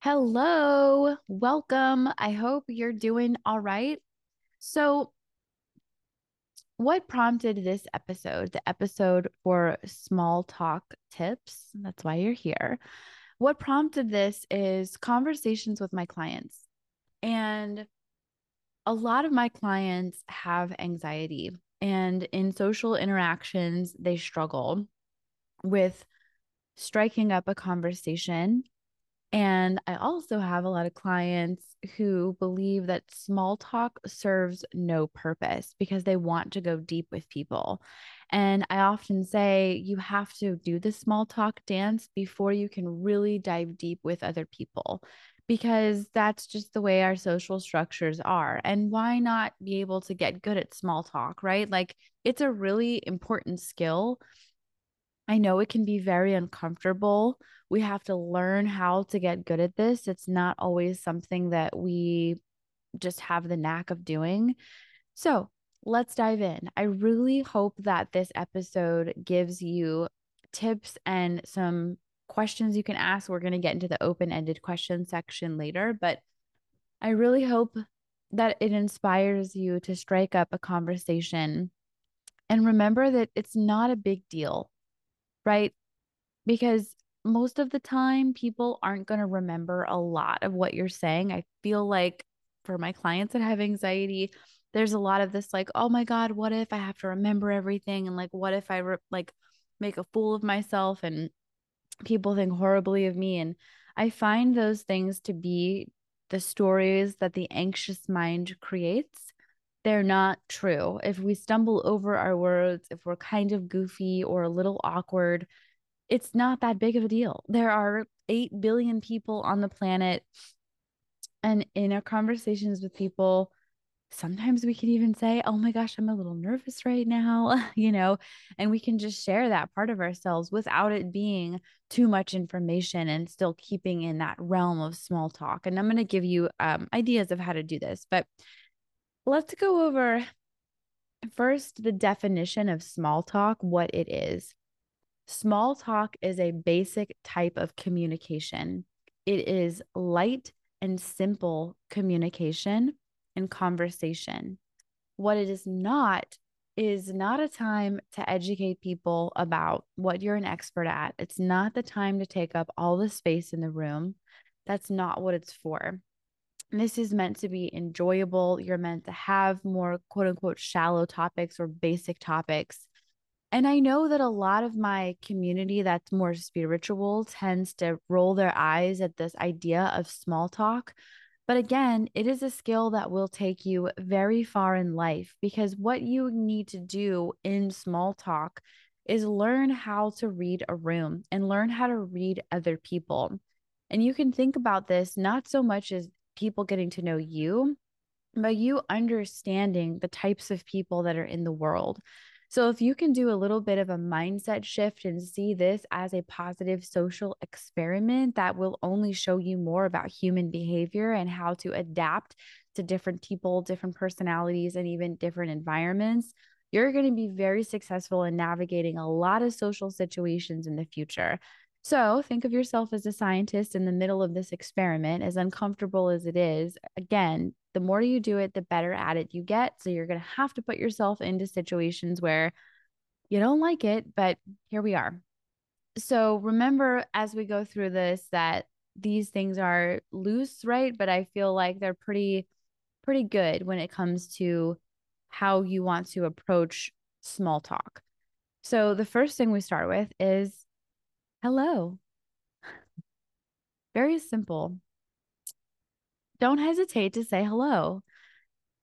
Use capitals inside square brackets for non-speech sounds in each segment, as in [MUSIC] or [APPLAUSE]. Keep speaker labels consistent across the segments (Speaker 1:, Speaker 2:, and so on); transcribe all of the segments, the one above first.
Speaker 1: Hello, welcome. I hope you're doing all right. So, what prompted this episode, the episode for small talk tips? That's why you're here. What prompted this is conversations with my clients. And a lot of my clients have anxiety, and in social interactions, they struggle with striking up a conversation and I also have a lot of clients who believe that small talk serves no purpose because they want to go deep with people. And I often say you have to do the small talk dance before you can really dive deep with other people because that's just the way our social structures are. And why not be able to get good at small talk, right? Like it's a really important skill I know it can be very uncomfortable. We have to learn how to get good at this. It's not always something that we just have the knack of doing. So let's dive in. I really hope that this episode gives you tips and some questions you can ask. We're going to get into the open ended question section later, but I really hope that it inspires you to strike up a conversation and remember that it's not a big deal right? Because most of the time, people aren't going to remember a lot of what you're saying. I feel like for my clients that have anxiety, there's a lot of this like, oh my God, what if I have to remember everything? And like, what if I re- like make a fool of myself and people think horribly of me? And I find those things to be the stories that the anxious mind creates they're not true. If we stumble over our words, if we're kind of goofy or a little awkward, it's not that big of a deal. There are 8 billion people on the planet. And in our conversations with people, sometimes we can even say, Oh my gosh, I'm a little nervous right now, [LAUGHS] you know, and we can just share that part of ourselves without it being too much information and still keeping in that realm of small talk. And I'm going to give you um, ideas of how to do this. But let's go over first the definition of small talk, what it is. Small talk is a basic type of communication. It is light and simple communication and conversation. What it is not is not a time to educate people about what you're an expert at. It's not the time to take up all the space in the room. That's not what it's for this is meant to be enjoyable. You're meant to have more quote unquote shallow topics or basic topics. And I know that a lot of my community that's more spiritual tends to roll their eyes at this idea of small talk. But again, it is a skill that will take you very far in life because what you need to do in small talk is learn how to read a room and learn how to read other people. And you can think about this not so much as people getting to know you, but you understanding the types of people that are in the world. So, if you can do a little bit of a mindset shift and see this as a positive social experiment that will only show you more about human behavior and how to adapt to different people, different personalities, and even different environments, you're going to be very successful in navigating a lot of social situations in the future. So think of yourself as a scientist in the middle of this experiment, as uncomfortable as it is. Again, the more you do it, the better at it you get. So you're going to have to put yourself into situations where you don't like it, but here we are. So remember as we go through this that these things are loose, right? But I feel like they're pretty pretty good when it comes to how you want to approach small talk. So the first thing we start with is Hello. Very simple. Don't hesitate to say hello.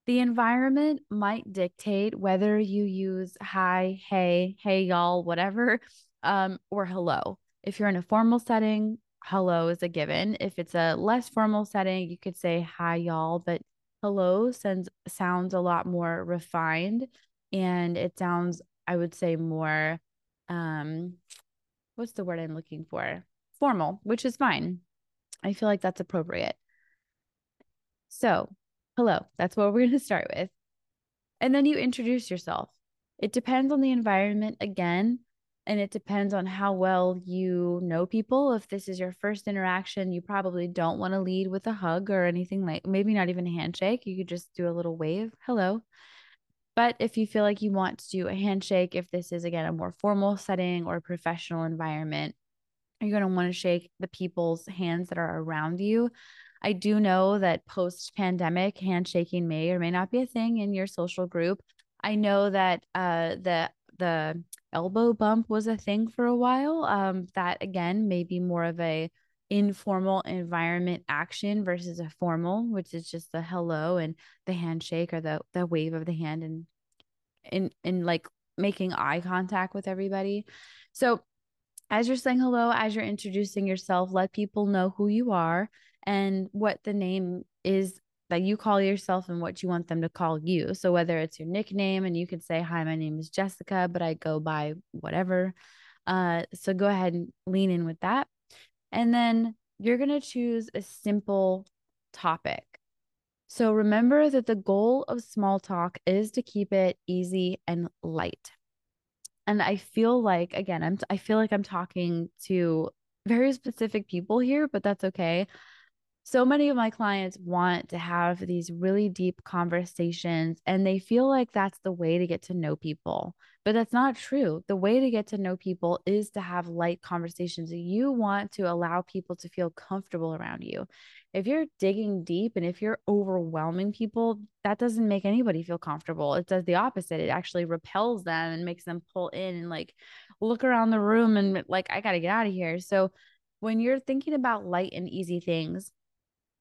Speaker 1: The environment might dictate whether you use hi, hey, hey, y'all, whatever, um, or hello. If you're in a formal setting, hello is a given. If it's a less formal setting, you could say hi, y'all, but hello sends, sounds a lot more refined and it sounds, I would say, more um what's the word I'm looking for? Formal, which is fine. I feel like that's appropriate. So, hello, that's what we're [LAUGHS] going to start with. And then you introduce yourself. It depends on the environment again, and it depends on how well you know people. If this is your first interaction, you probably don't want to lead with a hug or anything like maybe not even a handshake. You could just do a little wave, hello. But if you feel like you want to do a handshake, if this is again a more formal setting or a professional environment, you're going to want to shake the people's hands that are around you. I do know that post pandemic, handshaking may or may not be a thing in your social group. I know that uh, the the elbow bump was a thing for a while. Um, that again may be more of a informal environment action versus a formal, which is just the hello and the handshake or the the wave of the hand and in in like making eye contact with everybody. So as you're saying hello, as you're introducing yourself, let people know who you are and what the name is that you call yourself and what you want them to call you. So whether it's your nickname and you could say, "Hi, my name is Jessica, but I go by whatever." Uh, so go ahead and lean in with that, and then you're gonna choose a simple topic. So remember that the goal of small talk is to keep it easy and light. And I feel like again, I'm I feel like I'm talking to very specific people here, but that's okay so many of my clients want to have these really deep conversations and they feel like that's the way to get to know people. But that's not true. The way to get to know people is to have light conversations. You want to allow people to feel comfortable around you. If you're digging deep and if you're overwhelming people, that doesn't make anybody feel comfortable. It does the opposite. It actually repels them and makes them pull in and like look around the room and like, I got to get out of here. So, when you're thinking about light and easy things,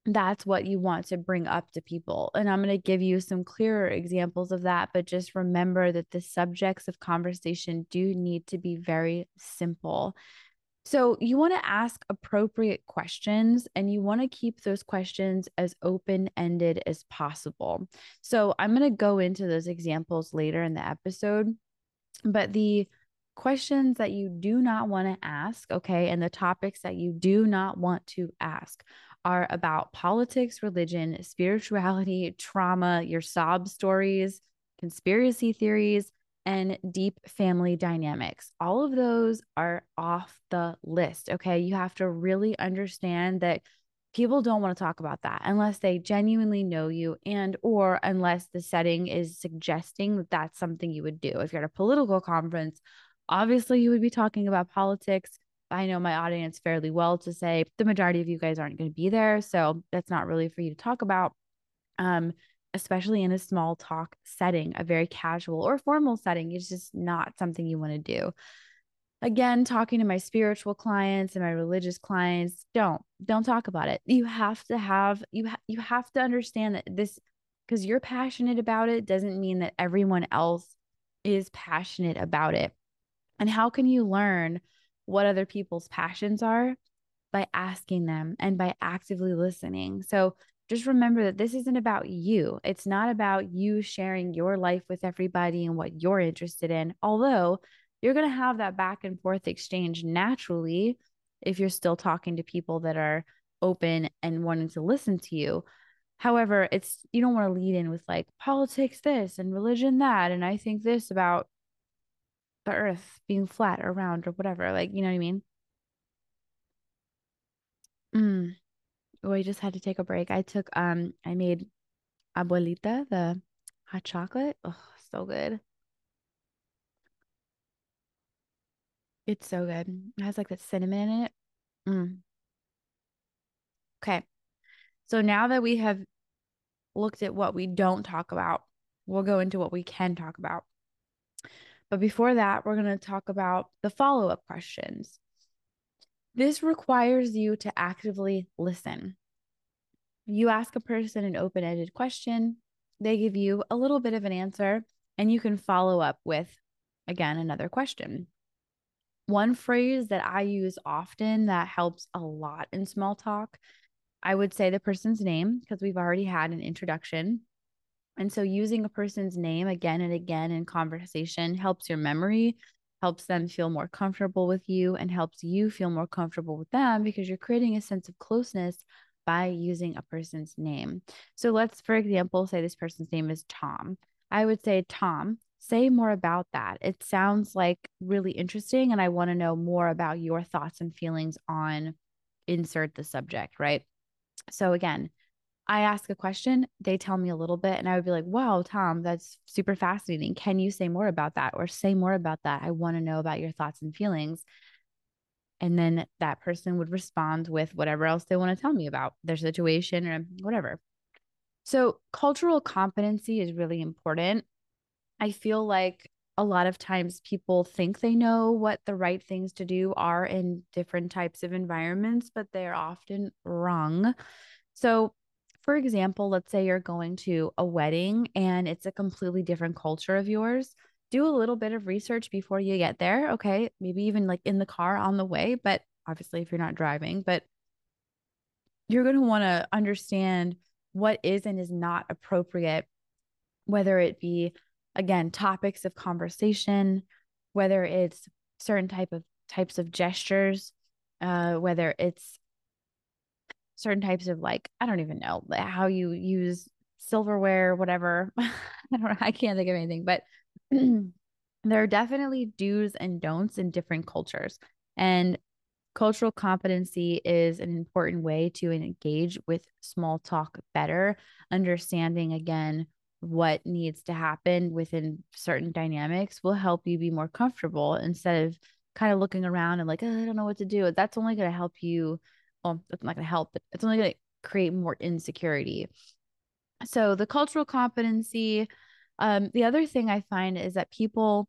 Speaker 1: that's what you want to bring up to people. And I'm going to give you some clearer examples of that. But just remember that the subjects of conversation do need to be very simple. So you want to ask appropriate questions and you want to keep those questions as open ended as possible. So I'm going to go into those examples later in the episode. But the questions that you do not want to ask, okay, and the topics that you do not want to ask are about politics, religion, spirituality, trauma, your sob stories, conspiracy theories, and deep family dynamics. All of those are off the list. Okay. You have to really understand that people don't want to talk about that unless they genuinely know you and or unless the setting is suggesting that that's something you would do if you're at a political conference obviously you would be talking about politics I know my audience fairly well to say the majority of you guys aren't going to be there. So that's not really for you to talk about. Um, especially in a small talk setting, a very casual or formal setting, it's just not something you want to do. Again, talking to my spiritual clients and my religious clients, don't don't talk about it. You have to have you ha- you have to understand that this because you're passionate about it doesn't mean that everyone else is passionate about it. And how can you learn what other people's passions are by asking them and by actively listening. So just remember that this isn't about you. It's not about you sharing your life with everybody and what you're interested in. Although you're going to have that back and forth exchange naturally if you're still talking to people that are open and wanting to listen to you. However, it's you don't want to lead in with like politics this and religion that and I think this about the earth being flat or round or whatever. Like, you know what I mean? Mm. Oh, I just had to take a break. I took um I made abuelita, the hot chocolate. Oh, so good. It's so good. It has like that cinnamon in it. Mm. Okay. So now that we have looked at what we don't talk about, we'll go into what we can talk about. But before that, we're going to talk about the follow up questions. This requires you to actively listen. You ask a person an open ended question, they give you a little bit of an answer, and you can follow up with, again, another question. One phrase that I use often that helps a lot in small talk, I would say the person's name because we've already had an introduction. And so using a person's name again and again in conversation helps your memory, helps them feel more comfortable with you, and helps you feel more comfortable with them because you're creating a sense of closeness by using a person's name. So let's, for example, say this person's name is Tom. I would say, Tom, say more about that. It sounds like really interesting. And I want to know more about your thoughts and feelings on insert the subject, right? So, again, I ask a question, they tell me a little bit, and I would be like, wow, Tom, that's super fascinating. Can you say more about that or say more about that? I want to know about your thoughts and feelings. And then that person would respond with whatever else they want to tell me about their situation or whatever. So, cultural competency is really important. I feel like a lot of times people think they know what the right things to do are in different types of environments, but they're often wrong. So, for example, let's say you're going to a wedding and it's a completely different culture of yours. Do a little bit of research before you get there. Okay. Maybe even like in the car on the way, but obviously, if you're not driving, but you're going to want to understand what is and is not appropriate, whether it be, again, topics of conversation, whether it's certain type of types of gestures, uh, whether it's certain types of like I don't even know how you use silverware, whatever. [LAUGHS] I don't know. I can't think of anything, but [CLEARS THROAT] there are definitely do's and don'ts in different cultures. And cultural competency is an important way to engage with small talk better, understanding again what needs to happen within certain dynamics will help you be more comfortable instead of kind of looking around and like, oh, I don't know what to do. That's only going to help you well, it's not going to help, but it's only going to create more insecurity. So the cultural competency. Um, the other thing I find is that people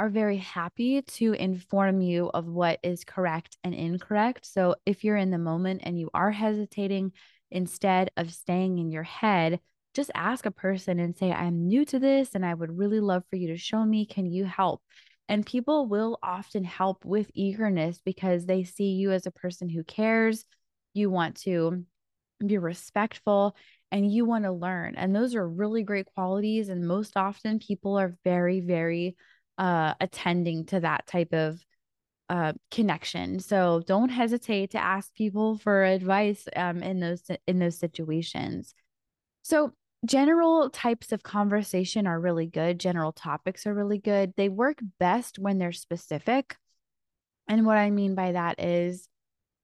Speaker 1: are very happy to inform you of what is correct and incorrect. So if you're in the moment and you are hesitating, instead of staying in your head, just ask a person and say, I'm new to this and I would really love for you to show me. Can you help? And people will often help with eagerness because they see you as a person who cares. You want to be respectful and you want to learn. And those are really great qualities. And most often, people are very, very uh, attending to that type of uh, connection. So don't hesitate to ask people for advice um, in those in those situations. So general types of conversation are really good. General topics are really good. They work best when they're specific. And what I mean by that is,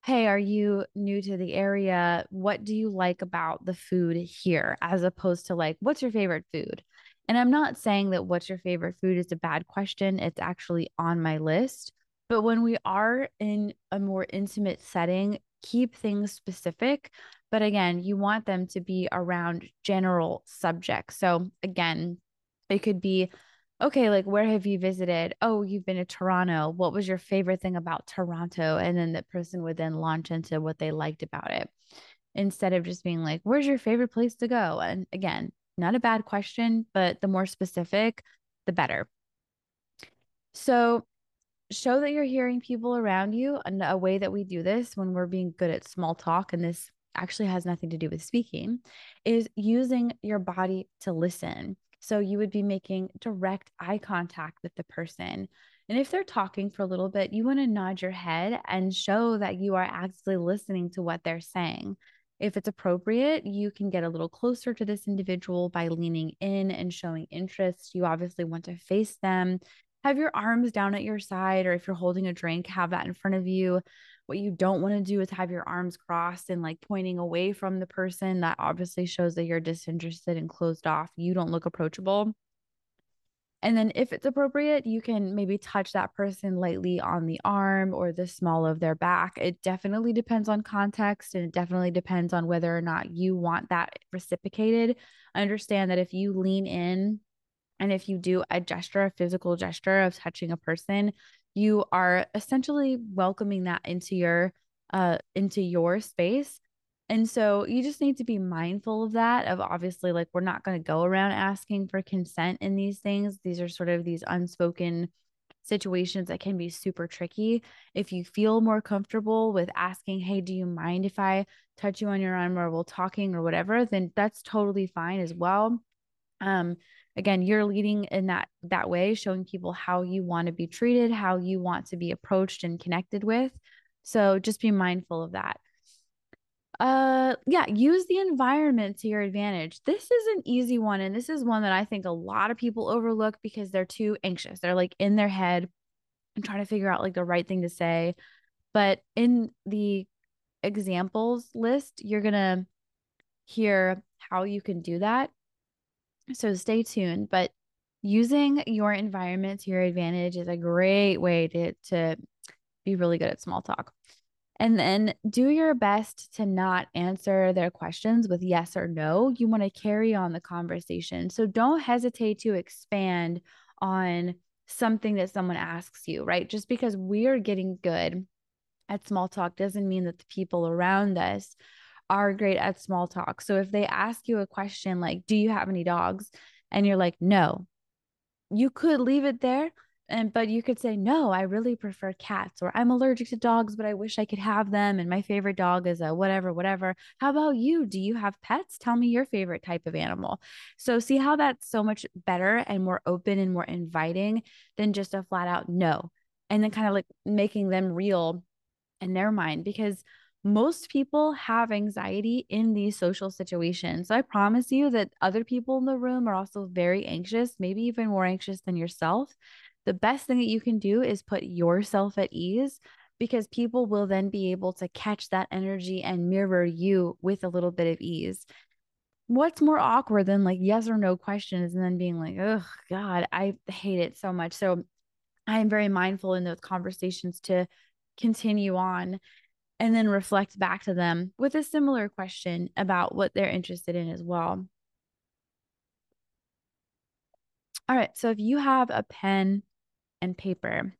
Speaker 1: hey, are you new to the area? What do you like about the food here? As opposed to like, what's your favorite food? And I'm not saying that what's your favorite food is a bad question. It's actually on my list. But when we are in a more intimate setting, keep things specific but again, you want them to be around general subjects. So again, it could be okay, like where have you visited? Oh, you've been to Toronto. What was your favorite thing about Toronto? And then the person would then launch into what they liked about it instead of just being like, where's your favorite place to go? And again, not a bad question, but the more specific, the better. So show that you're hearing people around you. And a way that we do this when we're being good at small talk, and this actually has nothing to do with speaking, is using your body to listen. So you would be making direct eye contact with the person. And if they're talking for a little bit, you want to nod your head and show that you are actually listening to what they're saying. If it's appropriate, you can get a little closer to this individual by leaning in and showing interest. You obviously want to face them. Have your arms down at your side, or if you're holding a drink, have that in front of you. What you don't want to do is have your arms crossed and like pointing away from the person. That obviously shows that you're disinterested and closed off. You don't look approachable. And then, if it's appropriate, you can maybe touch that person lightly on the arm or the small of their back. It definitely depends on context and it definitely depends on whether or not you want that reciprocated. Understand that if you lean in and if you do a gesture, a physical gesture of touching a person, you are essentially welcoming that into your uh into your space. And so you just need to be mindful of that of obviously like we're not going to go around asking for consent in these things. These are sort of these unspoken situations that can be super tricky. If you feel more comfortable with asking hey do you mind if i touch you on your arm or while talking or whatever then that's totally fine as well. Um again you're leading in that that way showing people how you want to be treated how you want to be approached and connected with so just be mindful of that Uh yeah, use the environment to your advantage. This is an easy one and this is one that I think a lot of people overlook because they're too anxious. They're like in their head and trying to figure out like the right thing to say. But in the examples list, you're going to hear how you can do that. So stay tuned, but using your environment to your advantage is a great way to to be really good at small talk. And then do your best to not answer their questions with yes or no. You want to carry on the conversation. So don't hesitate to expand on something that someone asks you, right? Just because we are getting good at small talk doesn't mean that the people around us are great at small talk. So if they ask you a question like, Do you have any dogs? And you're like, No, you could leave it there and but you could say no i really prefer cats or i'm allergic to dogs but i wish i could have them and my favorite dog is a whatever whatever how about you do you have pets tell me your favorite type of animal so see how that's so much better and more open and more inviting than just a flat out no and then kind of like making them real in their mind because most people have anxiety in these social situations. So I promise you that other people in the room are also very anxious, maybe even more anxious than yourself the best thing that you can do is put yourself at ease because people will then be able to catch that energy and mirror you with a little bit of ease. What's more awkward than like yes or no questions and then being like, oh God, I hate it so much. So I'm very mindful in those conversations to continue on and then reflect back to them with a similar question about what they're interested in as well. All right. So if you have a pen and paper.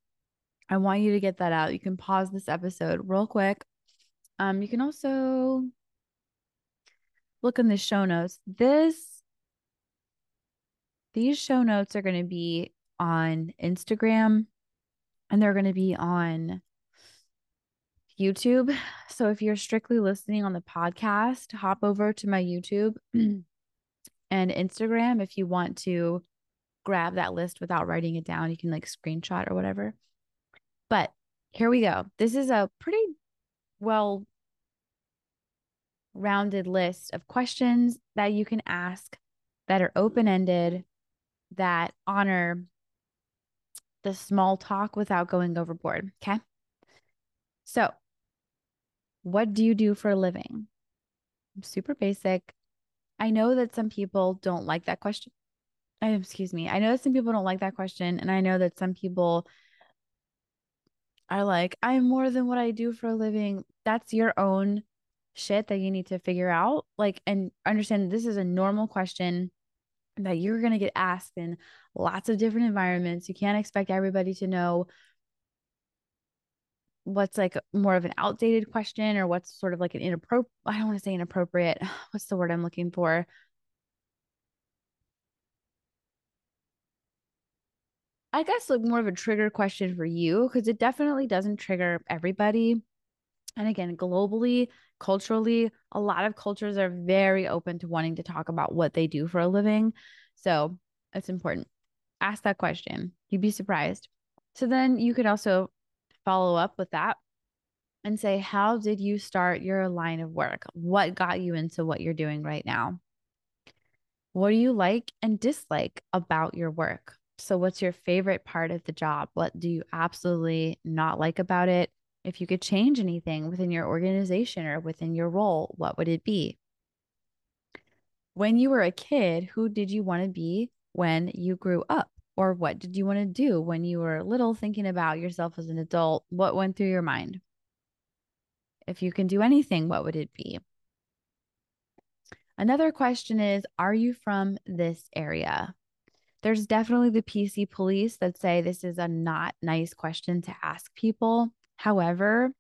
Speaker 1: I want you to get that out. You can pause this episode real quick. Um, you can also look in the show notes. This these show notes are going to be on Instagram and they're going to be on YouTube. So if you're strictly listening on the podcast, hop over to my YouTube [CLEARS THROAT] and Instagram if you want to grab that list without writing it down. You can like screenshot or whatever. But here we go. This is a pretty well rounded list of questions that you can ask that are open ended, that honor the small talk without going overboard. Okay. So, what do you do for a living? Super basic. I know that some people don't like that question excuse me. I know that some people don't like that question. And I know that some people are like, I'm more than what I do for a living. That's your own shit that you need to figure out. Like, and understand this is a normal question that you're going to get asked in lots of different environments. You can't expect everybody to know what's like more of an outdated question or what's sort of like an inappropriate, I don't want to say inappropriate. [SIGHS] What's the word I'm looking for? I guess like more of a trigger question for you because it definitely doesn't trigger everybody. And again, globally, culturally, a lot of cultures are very open to wanting to talk about what they do for a living. So it's important. Ask that question. You'd be surprised. So then you could also follow up with that and say, How did you start your line of work? What got you into what you're doing right now? What do you like and dislike about your work? So, what's your favorite part of the job? What do you absolutely not like about it? If you could change anything within your organization or within your role, what would it be? When you were a kid, who did you want to be when you grew up? Or what did you want to do when you were little, thinking about yourself as an adult? What went through your mind? If you can do anything, what would it be? Another question is Are you from this area? there's definitely the PC police that say this is a not nice question to ask people. However,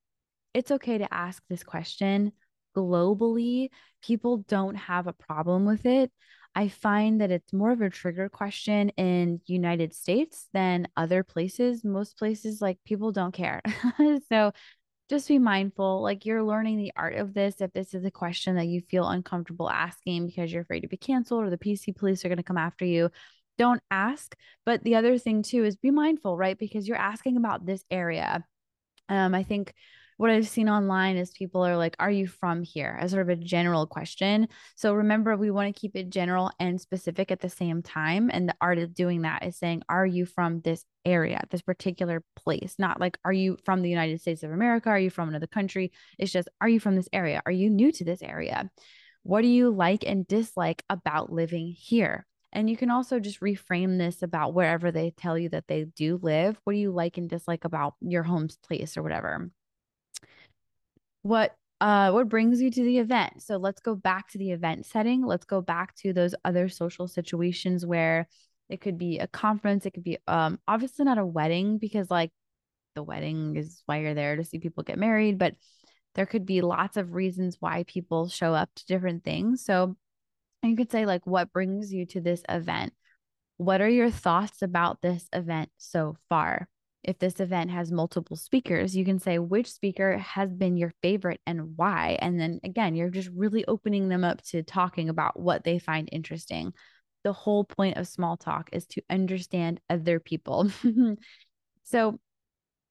Speaker 1: it's okay to ask this question globally. People don't have a problem with it. I find that it's more of a trigger question in United States than other places. Most places like people don't care. [LAUGHS] so just be mindful like you're learning the art of this if this is a question that you feel uncomfortable asking because you're afraid to be canceled or the PC police are going to come after you don't ask. But the other thing too is be mindful, right? Because you're asking about this area. Um, I think what I've seen online is people are like, Are you from here? as sort of a general question. So remember, we want to keep it general and specific at the same time. And the art of doing that is saying, Are you from this area, this particular place? Not like, Are you from the United States of America? Are you from another country? It's just, Are you from this area? Are you new to this area? What do you like and dislike about living here? And you can also just reframe this about wherever they tell you that they do live. What do you like and dislike about your home's place or whatever? What uh what brings you to the event? So let's go back to the event setting. Let's go back to those other social situations where it could be a conference, it could be um obviously not a wedding because like the wedding is why you're there to see people get married, but there could be lots of reasons why people show up to different things. So you could say, like, what brings you to this event? What are your thoughts about this event so far? If this event has multiple speakers, you can say which speaker has been your favorite and why. And then again, you're just really opening them up to talking about what they find interesting. The whole point of small talk is to understand other people. [LAUGHS] so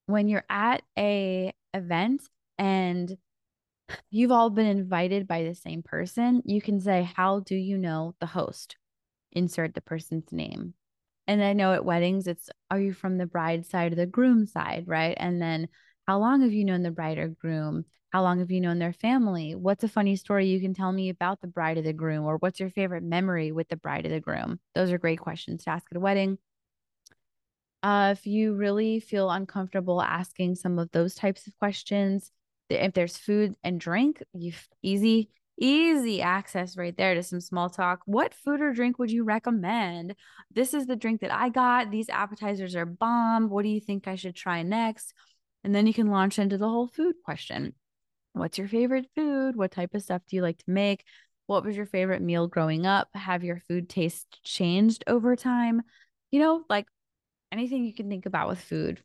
Speaker 1: when you're at a event and you've all been invited by the same person, you can say, How do you know the host? Insert the person's name. And I know at weddings, it's are you from the bride side or the groom side, right? And then how long have you known the bride or groom? How long have you known their family? What's a funny story you can tell me about the bride or the groom? Or what's your favorite memory with the bride or the groom? Those are great questions to ask at a wedding. Uh, if you really feel uncomfortable asking some of those types of questions, if there's food and drink, you easy easy access right there to some small talk. What food or drink would you recommend? This is the drink that I got. These appetizers are bomb. What do you think I should try next? And then you can launch into the whole food question. What's your favorite food? What type of stuff do you like to make? What was your favorite meal growing up? Have your food taste changed over time? You know, like anything you can think about with food.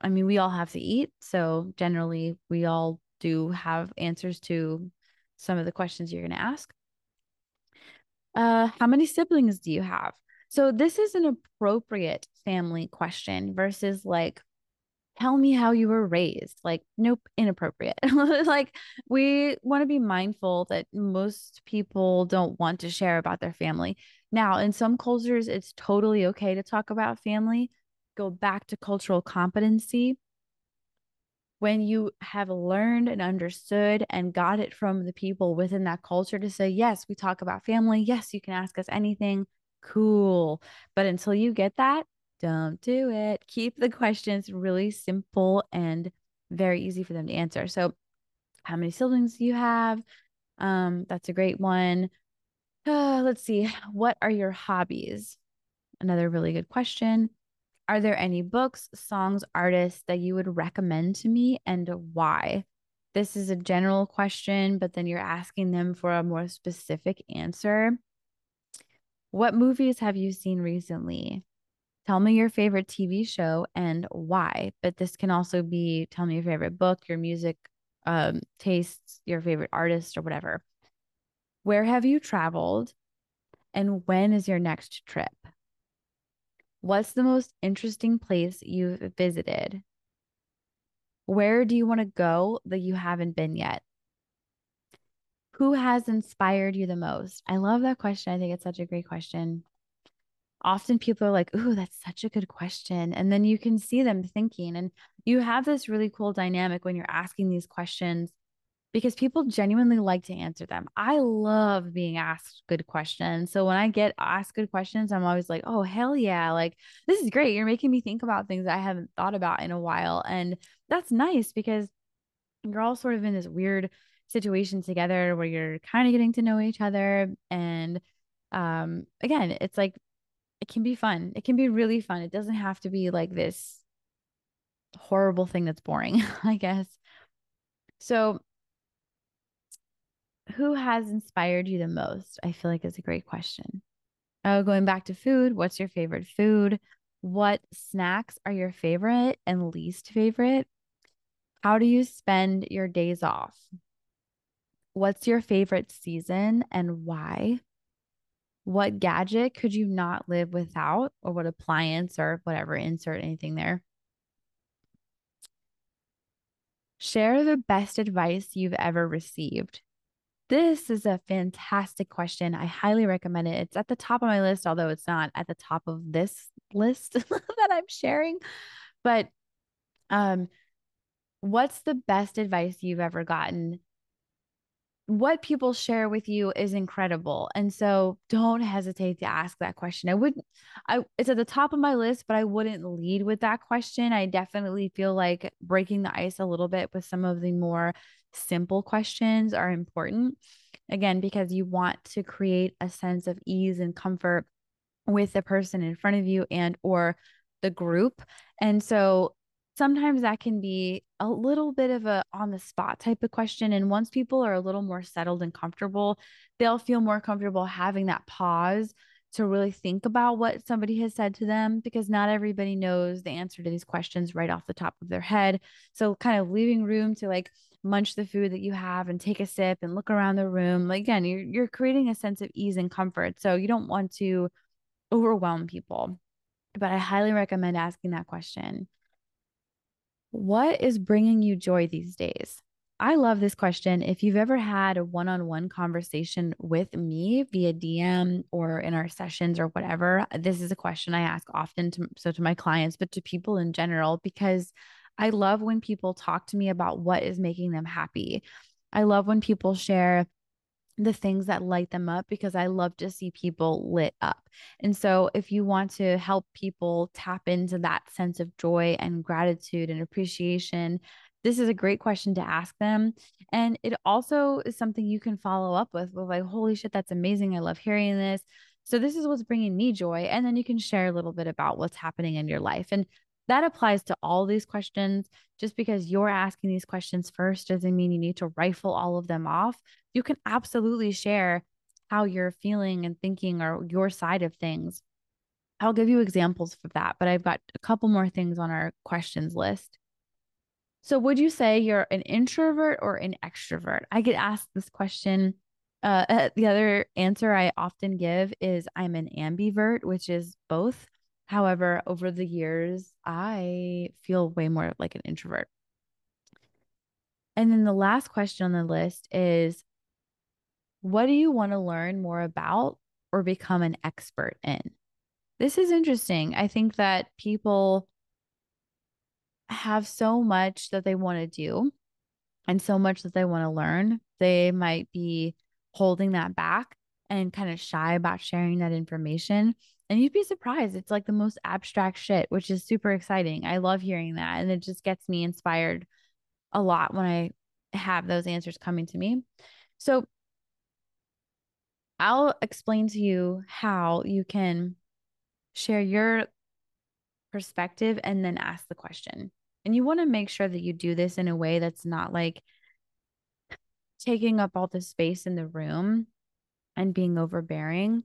Speaker 1: I mean, we all have to eat. So generally, we all do have answers to some of the questions you're going to ask. Uh, how many siblings do you have? So this is an appropriate family question versus like, tell me how you were raised. Like, nope, inappropriate. [LAUGHS] like, we want to be mindful that most people don't want to share about their family. Now, in some cultures, it's totally okay to talk about family, go back to cultural competency. When you have learned and understood and got it from the people within that culture to say, yes, we talk about family. Yes, you can ask us anything. Cool. But until you get that, don't do it. Keep the questions really simple and very easy for them to answer. So, how many siblings do you have? Um, that's a great one. Uh, [SIGHS] let's see. What are your hobbies? Another really good question. Are there any books, songs, artists that you would recommend to me and why? This is a general question, but then you're asking them for a more specific answer. What movies have you seen recently? Tell me your favorite TV show and why. But this can also be tell me your favorite book, your music um, tastes, your favorite artist, or whatever. Where have you traveled? And when is your next trip? What's the most interesting place you've visited? Where do you want to go that you haven't been yet? Who has inspired you the most? I love that question. I think it's such a great question. Often people are like, Ooh, that's such a good question. And then you can see them thinking, and you have this really cool dynamic when you're asking these questions because people genuinely like to answer them. I love being asked good questions. So when I get asked good questions, I'm always like, oh, hell yeah. Like, this is great. You're making me think about things I haven't thought about in a while. And that's nice because you're all sort of in this weird situation together where you're kind of getting to know each other. And um, again, it's like, it can be fun. It can be really fun. It doesn't have to be like this horrible thing that's boring, [LAUGHS] I guess. So who has inspired you the most? I feel like is a great question. Oh, going back to food, what's your favorite food? What snacks are your favorite and least favorite? How do you spend your days off? What's your favorite season and why? What gadget could you not live without, or what appliance or whatever? Insert anything there. Share the best advice you've ever received. This is a fantastic question. I highly recommend it. It's at the top of my list, although it's not at the top of this list [LAUGHS] that I'm sharing. But um, what's the best advice you've ever gotten? What people share with you is incredible. And so don't hesitate to ask that question. I wouldn't, I, it's at the top of my list, but I wouldn't lead with that question. I definitely feel like breaking the ice a little bit with some of the more simple questions are important. Again, because you want to create a sense of ease and comfort with the person in front of you and or the group. And so sometimes that can be a little bit of a on the spot type of question and once people are a little more settled and comfortable they'll feel more comfortable having that pause to really think about what somebody has said to them because not everybody knows the answer to these questions right off the top of their head. So kind of leaving room to like munch the food that you have and take a sip and look around the room like again you're you're creating a sense of ease and comfort so you don't want to overwhelm people. But I highly recommend asking that question what is bringing you joy these days? I love this question. If you've ever had a one on one conversation with me via DM or in our sessions or whatever, this is a question I ask often to so to my clients, but to people in general, because I love when people talk to me about what is making them happy. I love when people share the things that light them up because I love to see people lit up. And so, if you want to help people tap into that sense of joy and gratitude and appreciation, this is a great question to ask them. And it also is something you can follow up with, with like, holy shit, that's amazing. I love hearing this. So, this is what's bringing me joy. And then you can share a little bit about what's happening in your life. And that applies to all these questions. Just because you're asking these questions first doesn't mean you need to rifle all of them off. You can absolutely share how you're feeling and thinking or your side of things. I'll give you examples of that, but I've got a couple more things on our questions list. So, would you say you're an introvert or an extrovert? I get asked this question. Uh, [LAUGHS] the other answer I often give is I'm an ambivert, which is both. However, over the years, I feel way more like an introvert. And then the last question on the list is what do you want to learn more about or become an expert in? This is interesting. I think that people have so much that they want to do and so much that they want to learn. They might be holding that back and kind of shy about sharing that information. And you'd be surprised. It's like the most abstract shit, which is super exciting. I love hearing that. And it just gets me inspired a lot when I have those answers coming to me. So I'll explain to you how you can share your perspective and then ask the question. And you want to make sure that you do this in a way that's not like taking up all the space in the room and being overbearing.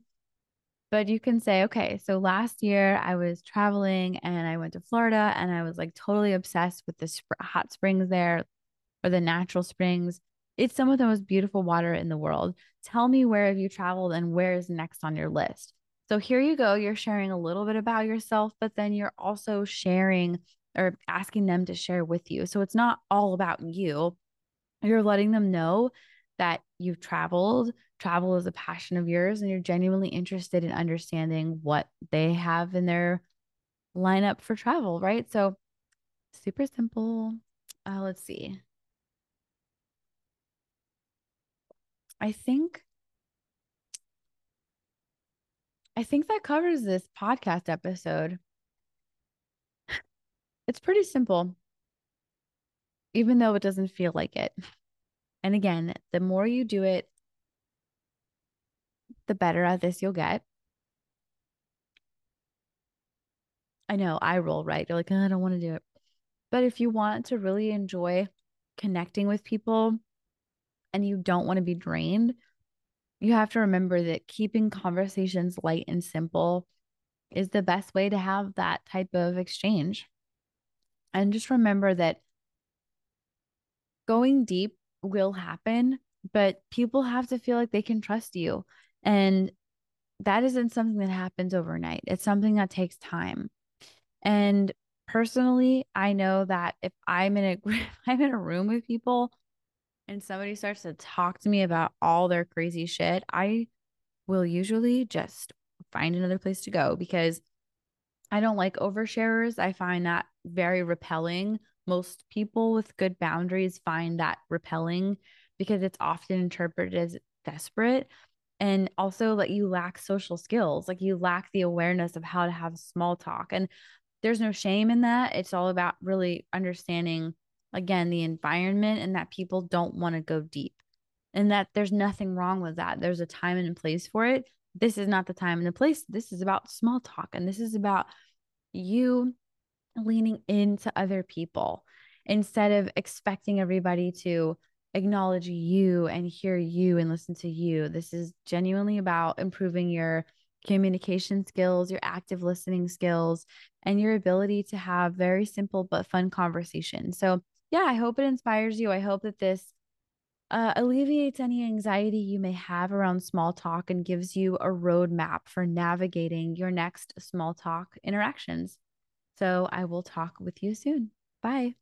Speaker 1: But you can say, okay, so last year I was traveling and I went to Florida and I was like totally obsessed with the sp- hot springs there or the natural springs. It's some of the most beautiful water in the world. Tell me where have you traveled and where is next on your list? So here you go. You're sharing a little bit about yourself, but then you're also sharing or asking them to share with you. So it's not all about you. You're letting them know that you've traveled, travel is a passion of yours, and you're genuinely interested in understanding what they have in their lineup for travel, right? So, super simple. Uh, let's see. I think I think that covers this podcast episode. It's pretty simple, even though it doesn't feel like it. And again, the more you do it, the better at this you'll get. I know I roll right. You're like, oh, I don't want to do it. But if you want to really enjoy connecting with people and you don't want to be drained, you have to remember that keeping conversations light and simple is the best way to have that type of exchange. And just remember that going deep will happen, but people have to feel like they can trust you. And that isn't something that happens overnight, it's something that takes time. And personally, I know that if I'm in a [LAUGHS] I'm in a room with people and somebody starts to talk to me about all their crazy shit, I will usually just find another place to go because I don't like oversharers. I find that very repelling. Most people with good boundaries find that repelling because it's often interpreted as desperate and also like you lack social skills like you lack the awareness of how to have small talk. And there's no shame in that. It's all about really understanding again the environment and that people don't want to go deep and that there's nothing wrong with that. There's a time and a place for it. This is not the time and the place. This is about small talk and this is about you leaning into other people instead of expecting everybody to acknowledge you and hear you and listen to you. This is genuinely about improving your communication skills, your active listening skills, and your ability to have very simple but fun conversations. So, yeah, I hope it inspires you. I hope that this uh, alleviates any anxiety you may have around small talk and gives you a roadmap for navigating your next small talk interactions. So, I will talk with you soon. Bye.